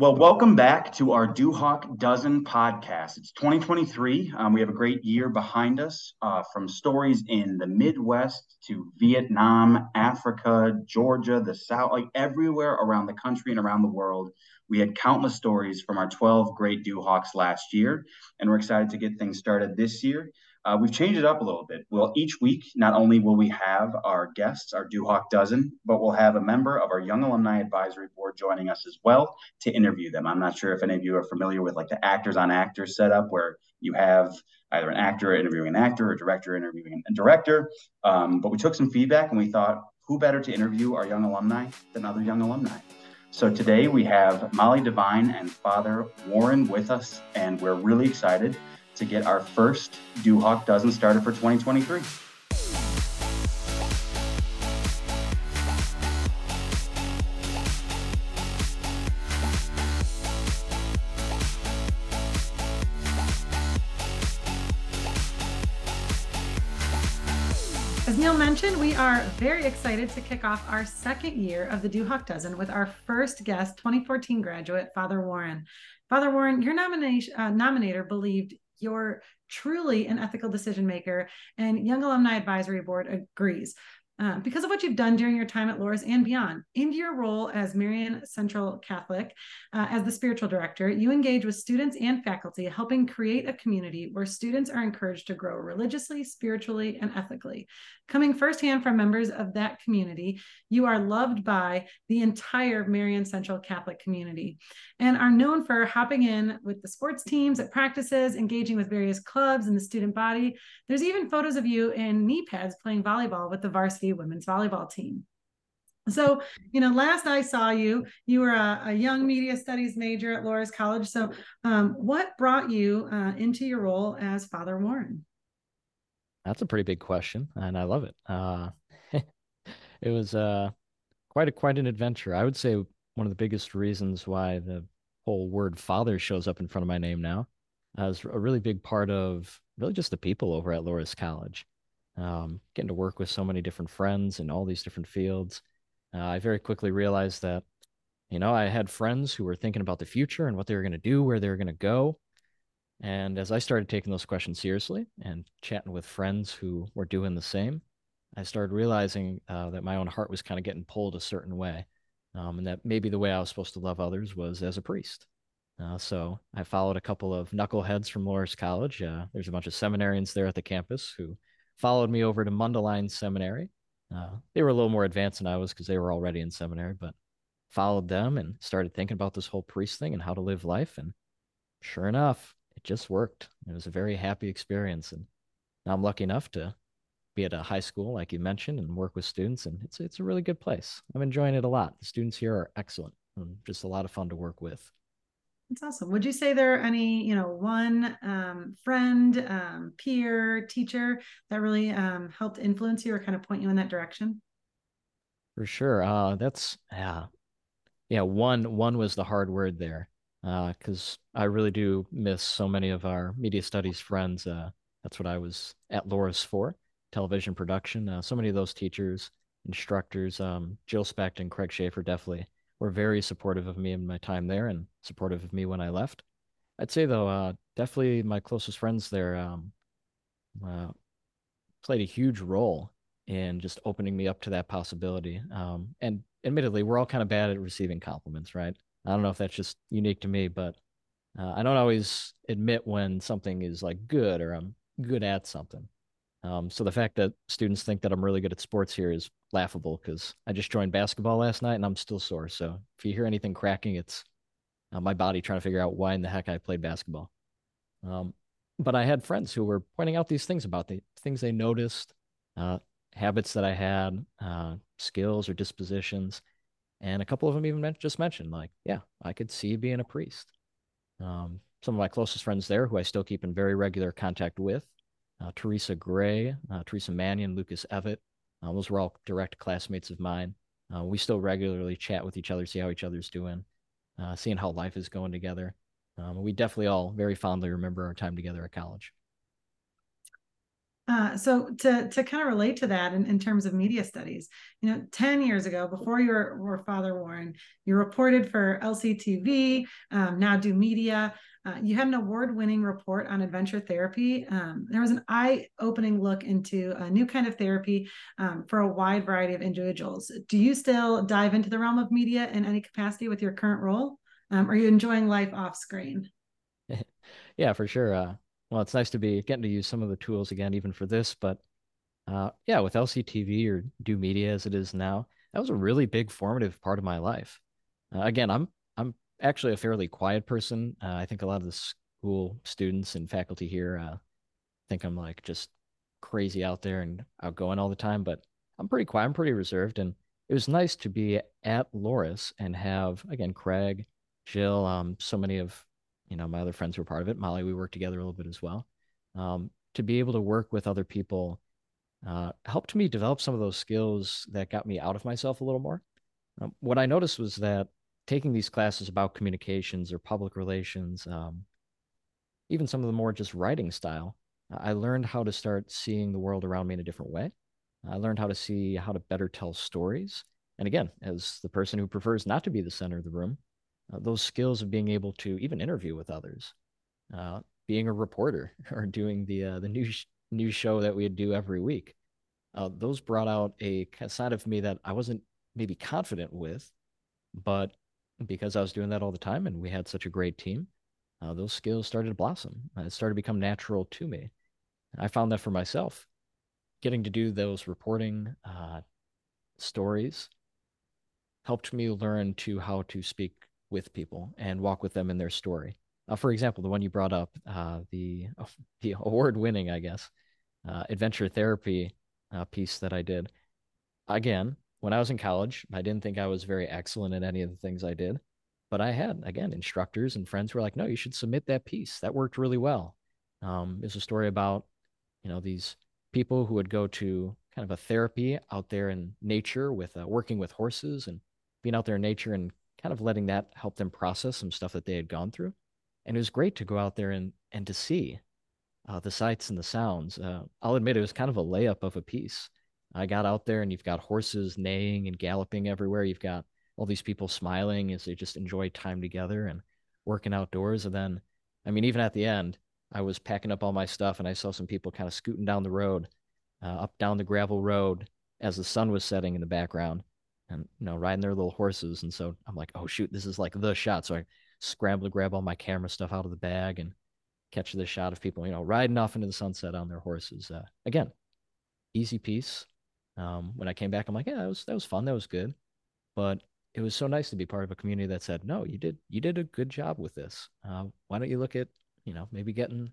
Well, welcome back to our Duhawk Dozen podcast. It's 2023. Um, we have a great year behind us uh, from stories in the Midwest to Vietnam, Africa, Georgia, the South, like everywhere around the country and around the world. We had countless stories from our 12 great Duhawks last year, and we're excited to get things started this year. Uh, we've changed it up a little bit. Well, each week, not only will we have our guests, our Duhawk Dozen, but we'll have a member of our Young Alumni Advisory Board joining us as well to interview them. I'm not sure if any of you are familiar with like the actors on actors setup where you have either an actor interviewing an actor or a director interviewing a director. Um, but we took some feedback and we thought, who better to interview our young alumni than other young alumni? So today we have Molly Devine and Father Warren with us, and we're really excited to get our first Duhawk Dozen started for 2023. As Neil mentioned, we are very excited to kick off our second year of the Duhawk Dozen with our first guest, 2014 graduate, Father Warren. Father Warren, your nomination uh, nominator believed you're truly an ethical decision maker, and Young Alumni Advisory Board agrees. Uh, because of what you've done during your time at Loras and beyond. In your role as Marian Central Catholic, uh, as the spiritual director, you engage with students and faculty, helping create a community where students are encouraged to grow religiously, spiritually, and ethically. Coming firsthand from members of that community, you are loved by the entire Marian Central Catholic community and are known for hopping in with the sports teams at practices, engaging with various clubs and the student body. There's even photos of you in knee pads playing volleyball with the varsity women's volleyball team. So, you know, last I saw you, you were a, a young media studies major at Loras College. So, um, what brought you uh, into your role as Father Warren? That's a pretty big question, and I love it. Uh, it was uh, quite a quite an adventure. I would say one of the biggest reasons why the whole word "father" shows up in front of my name now is a really big part of really just the people over at Loras College um, getting to work with so many different friends in all these different fields. Uh, I very quickly realized that, you know, I had friends who were thinking about the future and what they were going to do, where they were going to go. And as I started taking those questions seriously and chatting with friends who were doing the same, I started realizing uh, that my own heart was kind of getting pulled a certain way. Um, and that maybe the way I was supposed to love others was as a priest. Uh, so I followed a couple of knuckleheads from Loras College. Uh, there's a bunch of seminarians there at the campus who followed me over to Mundelein Seminary. Uh, they were a little more advanced than I was because they were already in seminary, but followed them and started thinking about this whole priest thing and how to live life. And sure enough, it just worked. It was a very happy experience. And now I'm lucky enough to be at a high school, like you mentioned, and work with students. And it's, it's a really good place. I'm enjoying it a lot. The students here are excellent and just a lot of fun to work with. That's awesome. Would you say there are any, you know, one um, friend, um, peer, teacher that really um, helped influence you or kind of point you in that direction? For sure. Uh, that's yeah, yeah. One one was the hard word there, because uh, I really do miss so many of our media studies friends. Uh, that's what I was at Loras for, television production. Uh, so many of those teachers, instructors, um, Jill Specht and Craig Schaefer definitely were very supportive of me in my time there and supportive of me when I left. I'd say though, uh, definitely my closest friends there um, uh, played a huge role in just opening me up to that possibility. Um, and admittedly, we're all kind of bad at receiving compliments, right? I don't know if that's just unique to me, but uh, I don't always admit when something is like good or I'm good at something. Um, so the fact that students think that I'm really good at sports here is laughable because I just joined basketball last night and I'm still sore. So if you hear anything cracking, it's uh, my body trying to figure out why in the heck I played basketball. Um, but I had friends who were pointing out these things about the things they noticed, uh, habits that I had, uh, skills or dispositions. And a couple of them even just mentioned, like, yeah, I could see being a priest. Um, some of my closest friends there, who I still keep in very regular contact with, Teresa Gray, uh, Teresa Mannion, Lucas Evett. Uh, those were all direct classmates of mine. Uh, we still regularly chat with each other, see how each other's doing, uh, seeing how life is going together. Um, we definitely all very fondly remember our time together at college. Uh, so to to kind of relate to that in, in terms of media studies, you know, 10 years ago, before you were, were Father Warren, you reported for LCTV, um, now do media. Uh, you had an award-winning report on adventure therapy. Um, there was an eye-opening look into a new kind of therapy um, for a wide variety of individuals. Do you still dive into the realm of media in any capacity with your current role? Um, are you enjoying life off screen? yeah, for sure. Uh, well, it's nice to be getting to use some of the tools again, even for this. But uh, yeah, with LCTV or Do Media as it is now, that was a really big formative part of my life. Uh, again, I'm actually a fairly quiet person. Uh, I think a lot of the school students and faculty here uh, think I'm like just crazy out there and outgoing all the time, but I'm pretty quiet. I'm pretty reserved, and it was nice to be at Loras and have again Craig, Jill, um, so many of you know, my other friends were part of it. Molly, we worked together a little bit as well. Um, to be able to work with other people uh, helped me develop some of those skills that got me out of myself a little more. Um, what I noticed was that taking these classes about communications or public relations, um, even some of the more just writing style, I learned how to start seeing the world around me in a different way. I learned how to see how to better tell stories. And again, as the person who prefers not to be the center of the room, uh, those skills of being able to even interview with others, uh, being a reporter or doing the uh, the news news show that we'd do every week. Uh, those brought out a side of me that I wasn't maybe confident with, but because I was doing that all the time and we had such a great team, uh, those skills started to blossom. It started to become natural to me. I found that for myself, getting to do those reporting uh, stories helped me learn to how to speak with people and walk with them in their story. Uh, for example, the one you brought up, uh, the the award-winning, I guess, uh, adventure therapy uh, piece that I did. Again, when I was in college, I didn't think I was very excellent at any of the things I did, but I had again instructors and friends were like, "No, you should submit that piece. That worked really well." Um, it's a story about you know these people who would go to kind of a therapy out there in nature with uh, working with horses and being out there in nature and kind of letting that help them process some stuff that they had gone through. And it was great to go out there and and to see uh, the sights and the sounds. Uh, I'll admit it was kind of a layup of a piece. I got out there and you've got horses neighing and galloping everywhere. You've got all these people smiling as they just enjoy time together and working outdoors. And then, I mean, even at the end, I was packing up all my stuff and I saw some people kind of scooting down the road, uh, up down the gravel road as the sun was setting in the background and you know riding their little horses and so i'm like oh shoot this is like the shot so i scramble to grab all my camera stuff out of the bag and catch the shot of people you know riding off into the sunset on their horses uh, again easy piece um, when i came back i'm like yeah that was that was fun. That was good. But it was so nice to be part of a community that said no you did you did a good job with this. Uh, why don't you look at you know maybe getting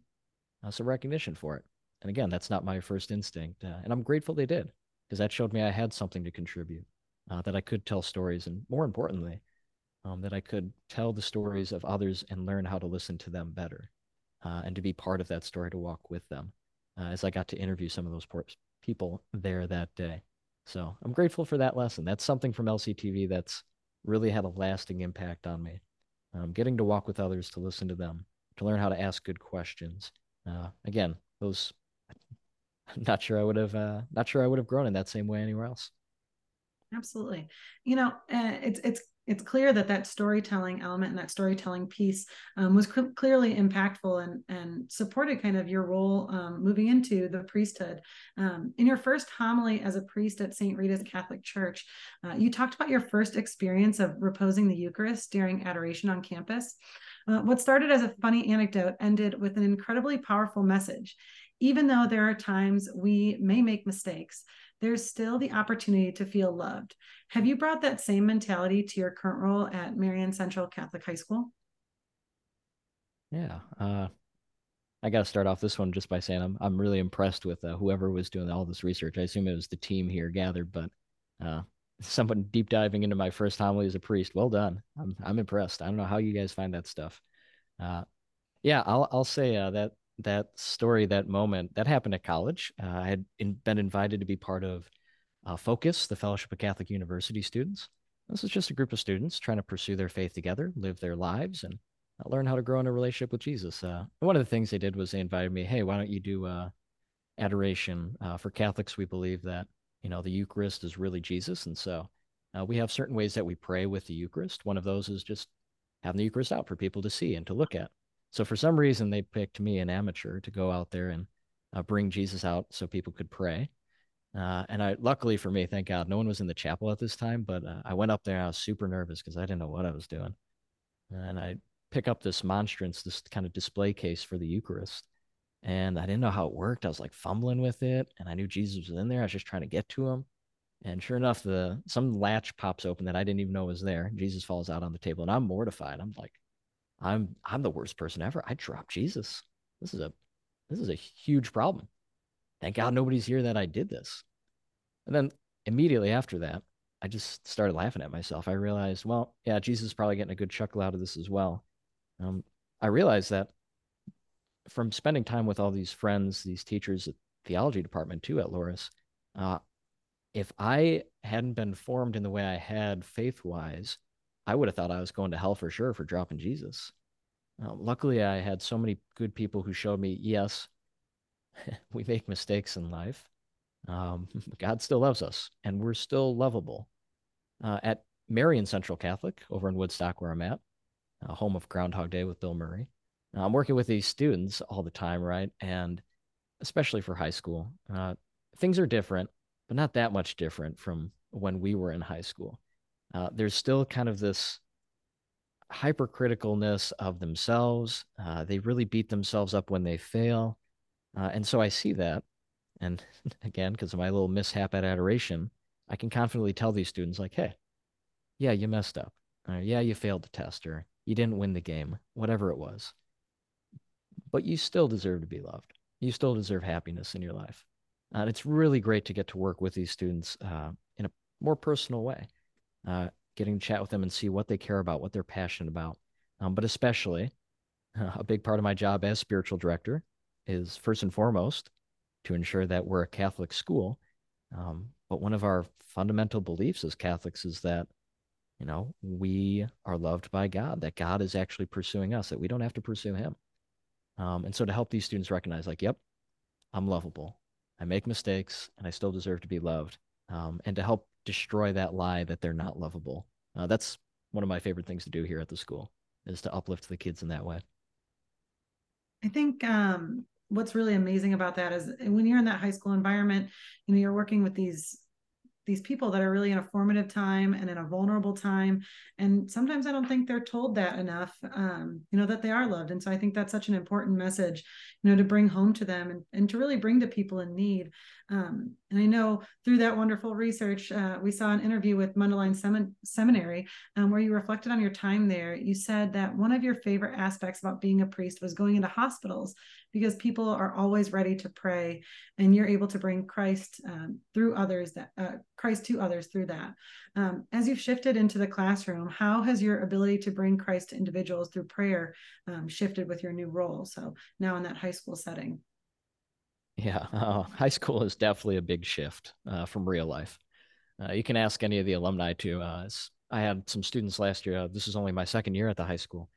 uh, some recognition for it? And again that's not my first instinct uh, and i'm grateful they did because that showed me i had something to contribute uh, that I could tell stories, and more importantly, um, that I could tell the stories of others and learn how to listen to them better, uh, and to be part of that story to walk with them. Uh, as I got to interview some of those people there that day, so I'm grateful for that lesson. That's something from LCTV that's really had a lasting impact on me. Um, getting to walk with others, to listen to them, to learn how to ask good questions. Uh, again, those. I'm not sure I would have. Uh, not sure I would have grown in that same way anywhere else. Absolutely. You know, uh, it's it's it's clear that that storytelling element and that storytelling piece um, was cl- clearly impactful and and supported kind of your role um, moving into the priesthood. Um, in your first homily as a priest at St. Rita's Catholic Church, uh, you talked about your first experience of reposing the Eucharist during adoration on campus. Uh, what started as a funny anecdote ended with an incredibly powerful message. Even though there are times we may make mistakes, there's still the opportunity to feel loved. Have you brought that same mentality to your current role at Marian Central Catholic High School? Yeah. Uh, I got to start off this one just by saying I'm I'm really impressed with uh, whoever was doing all this research. I assume it was the team here gathered, but uh, someone deep diving into my first homily as a priest. Well done. I'm I'm impressed. I don't know how you guys find that stuff. Uh, yeah, I'll I'll say uh, that that story, that moment, that happened at college. Uh, I had in, been invited to be part of uh, Focus, the Fellowship of Catholic University Students. This is just a group of students trying to pursue their faith together, live their lives, and uh, learn how to grow in a relationship with Jesus. Uh, one of the things they did was they invited me, hey, why don't you do uh, adoration. Uh, for Catholics, we believe that you know the Eucharist is really Jesus, and so we have certain ways that we pray with the Eucharist. One of those is just having the Eucharist out for people to see and to look at. So for some reason, they picked me, an amateur, to go out there and uh, bring Jesus out so people could pray. Uh, and I, luckily for me, thank God, no one was in the chapel at this time. But uh, I went up there. I was super nervous because I didn't know what I was doing. And I pick up this monstrance, this kind of display case for the Eucharist, and I didn't know how it worked. I was like fumbling with it, and I knew Jesus was in there. I was just trying to get to him. And sure enough, the some latch pops open that I didn't even know was there. Jesus falls out on the table, and I'm mortified. I'm like, I'm I'm the worst person ever. I dropped Jesus. This is a this is a huge problem. Thank God nobody's here that I did this. And then immediately after that, I just started laughing at myself. I realized, well, yeah, Jesus is probably getting a good chuckle out of this as well. Um, I realized that from spending time with all these friends, these teachers at theology department too at Loras, uh, if I hadn't been formed in the way I had faith wise, I would have thought I was going to hell for sure for dropping Jesus. Uh, luckily, I had so many good people who showed me, yes, we make mistakes in life. Um, God still loves us, and we're still lovable. Uh, at Marian Central Catholic over in Woodstock, where I'm at, uh, home of Groundhog Day with Bill Murray, uh, I'm working with these students all the time, right? And especially for high school, uh, things are different, but not that much different from when we were in high school. Uh, there's still kind of this hypercriticalness of themselves. Uh, they really beat themselves up when they fail. Uh, and so I see that. And again, because of my little mishap at adoration, I can confidently tell these students, like, hey, yeah, you messed up. Or, yeah, you failed the test, or you didn't win the game, whatever it was. But you still deserve to be loved. You still deserve happiness in your life. Uh, and it's really great to get to work with these students uh, in a more personal way, uh, getting to chat with them and see what they care about, what they're passionate about. Um, but especially, a big part of my job as spiritual director is first and foremost to ensure that we're a Catholic school. Um, but one of our fundamental beliefs as Catholics is that, you know, we are loved by God, that God is actually pursuing us, that we don't have to pursue him. Um, and so to help these students recognize, like, yep, I'm lovable. I make mistakes and I still deserve to be loved. Um, and to help destroy that lie that they're not lovable. Uh, that's one of my favorite things to do here at the school is to uplift the kids in that way. I think um, what's really amazing about that is when you're in that high school environment, you know, you're working with these these people that are really in a formative time and in a vulnerable time and sometimes i don't think they're told that enough um, you know that they are loved and so i think that's such an important message you know to bring home to them and, and to really bring to people in need um, and I know through that wonderful research, uh, we saw an interview with Mundelein Sem- Seminary um, where you reflected on your time there. You said that one of your favorite aspects about being a priest was going into hospitals because people are always ready to pray, and you're able to bring Christ um, through others that uh, Christ to others through that. Um, as you've shifted into the classroom, how has your ability to bring Christ to individuals through prayer um, shifted with your new role? So now in that high school setting. Yeah, uh, high school is definitely a big shift uh, from real life. Uh, you can ask any of the alumni too. Uh, I had some students last year. Uh, this is only my second year at the high school,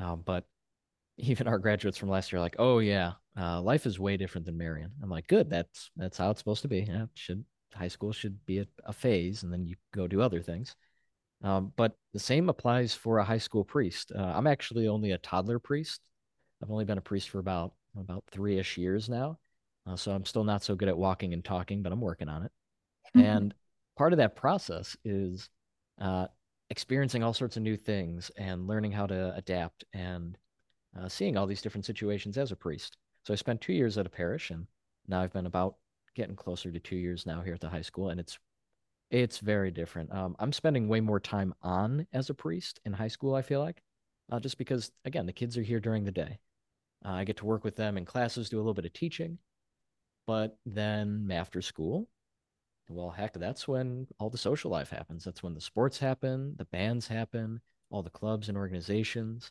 uh, but even our graduates from last year are like, "Oh yeah, life is way different than Marian. I'm like, "Good. That's that's how it's supposed to be. Yeah, should high school should be a, a phase, and then you go do other things." Um, but the same applies for a high school priest. I'm actually only a toddler priest. I've only been a priest for about about three ish years now. Uh, so I'm still not so good at walking and talking, but I'm working on it. and part of that process is uh, experiencing all sorts of new things and learning how to adapt and uh, seeing all these different situations as a priest. So I spent two years at a parish, and now I've been about getting closer to two years now here at the high school, and it's it's very different. Um, I'm spending way more time on as a priest in high school. I feel like, uh, just because again the kids are here during the day. Uh, I get to work with them in classes, do a little bit of teaching, but then after school, well, heck, that's when all the social life happens. That's when the sports happen, the bands happen, all the clubs and organizations.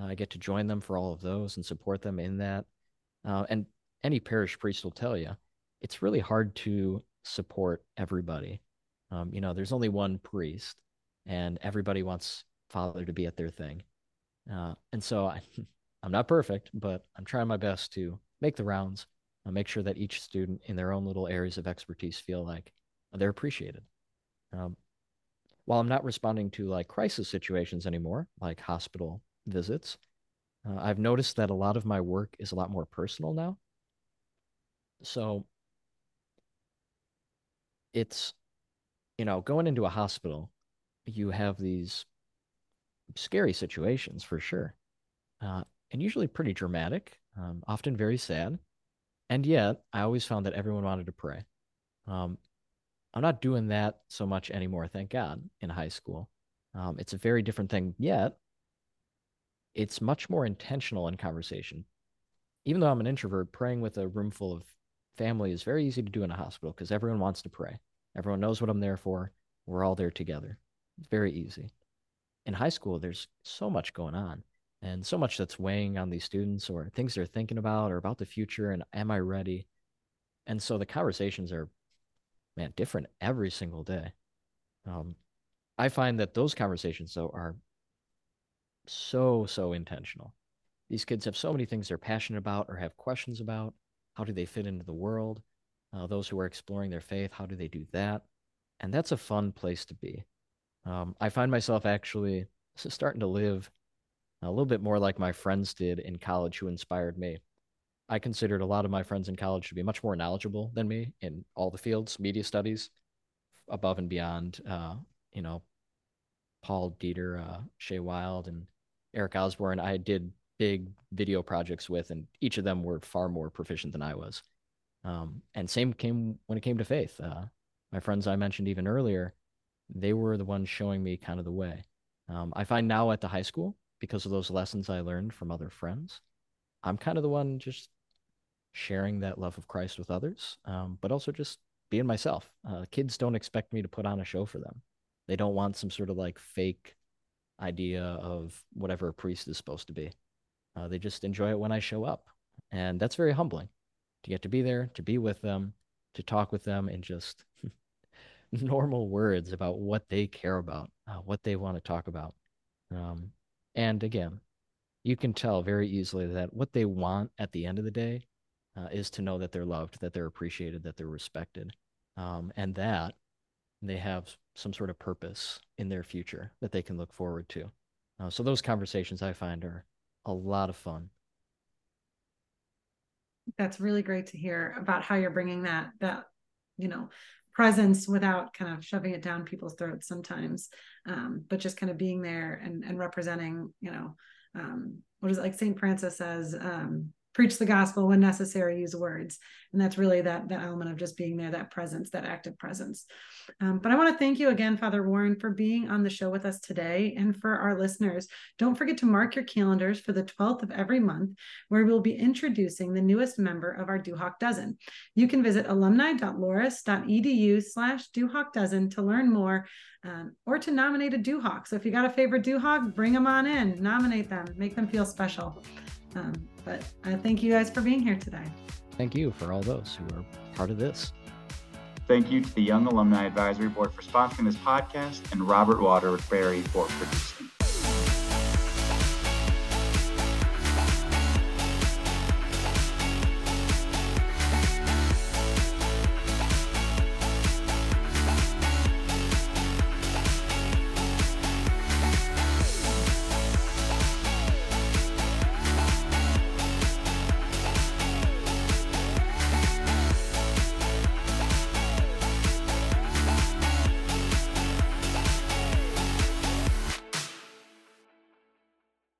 Uh, I get to join them for all of those and support them in that. Uh, and any parish priest will tell you it's really hard to support everybody. Um, you know, there's only one priest, and everybody wants father to be at their thing. Uh, and so I, I'm not perfect, but I'm trying my best to make the rounds, uh, make sure that each student in their own little areas of expertise feel like they're appreciated. Um, while I'm not responding to like crisis situations anymore, like hospital visits, uh, I've noticed that a lot of my work is a lot more personal now. So it's, you know, going into a hospital, you have these scary situations for sure, uh, and usually pretty dramatic, um, often very sad. And yet, I always found that everyone wanted to pray. Um, I'm not doing that so much anymore, thank God, in high school. Um, it's a very different thing. Yet, it's much more intentional in conversation. Even though I'm an introvert, praying with a room full of family is very easy to do in a hospital because everyone wants to pray. Everyone knows what I'm there for. We're all there together. It's very easy. In high school, there's so much going on and so much that's weighing on these students or things they're thinking about or about the future and am I ready? And so the conversations are, man, different every single day. Um, I find that those conversations, though, are so, so intentional. These kids have so many things they're passionate about or have questions about. How do they fit into the world? Uh, those who are exploring their faith, how do they do that? And that's a fun place to be. Um, I find myself actually starting to live a little bit more like my friends did in college who inspired me. I considered a lot of my friends in college to be much more knowledgeable than me in all the fields, media studies, above and beyond, uh, you know, Paul Dieter, uh, Shay Wild, and Eric Osborne. I did big video projects with, and each of them were far more proficient than I was. Um, and same came when it came to faith. Uh, my friends I mentioned even earlier, they were the ones showing me kind of the way. Um, I find now at the high school, because of those lessons I learned from other friends. I'm kind of the one just sharing that love of Christ with others, um, but also just being myself. Uh, kids don't expect me to put on a show for them. They don't want some sort of like fake idea of whatever a priest is supposed to be. Uh, they just enjoy it when I show up. And that's very humbling to get to be there, to be with them, to talk with them in just normal words about what they care about, uh, what they want to talk about. Um, and again, you can tell very easily that what they want at the end of the day uh, is to know that they're loved, that they're appreciated, that they're respected, um, and that they have some sort of purpose in their future that they can look forward to. Uh, so those conversations I find are a lot of fun. That's really great to hear about how you're bringing that that you know presence without kind of shoving it down people's throats sometimes um, but just kind of being there and, and representing you know um, what is it, like st francis says um, preach the gospel when necessary use words. And that's really that that element of just being there that presence that active presence. Um, but i want to thank you again father warren for being on the show with us today. And for our listeners don't forget to mark your calendars for the 12th of every month where we'll be introducing the newest member of our duhawk dozen. You can visit alumni.loras.edu slash duhawk dozen to learn more um, or to nominate a duhawk so if you got a favorite duhawk bring them on in nominate them make them feel special. Um, but uh, thank you guys for being here today. Thank you for all those who are part of this. Thank you to the Young Alumni Advisory Board for sponsoring this podcast and Robert Waterbury for producing.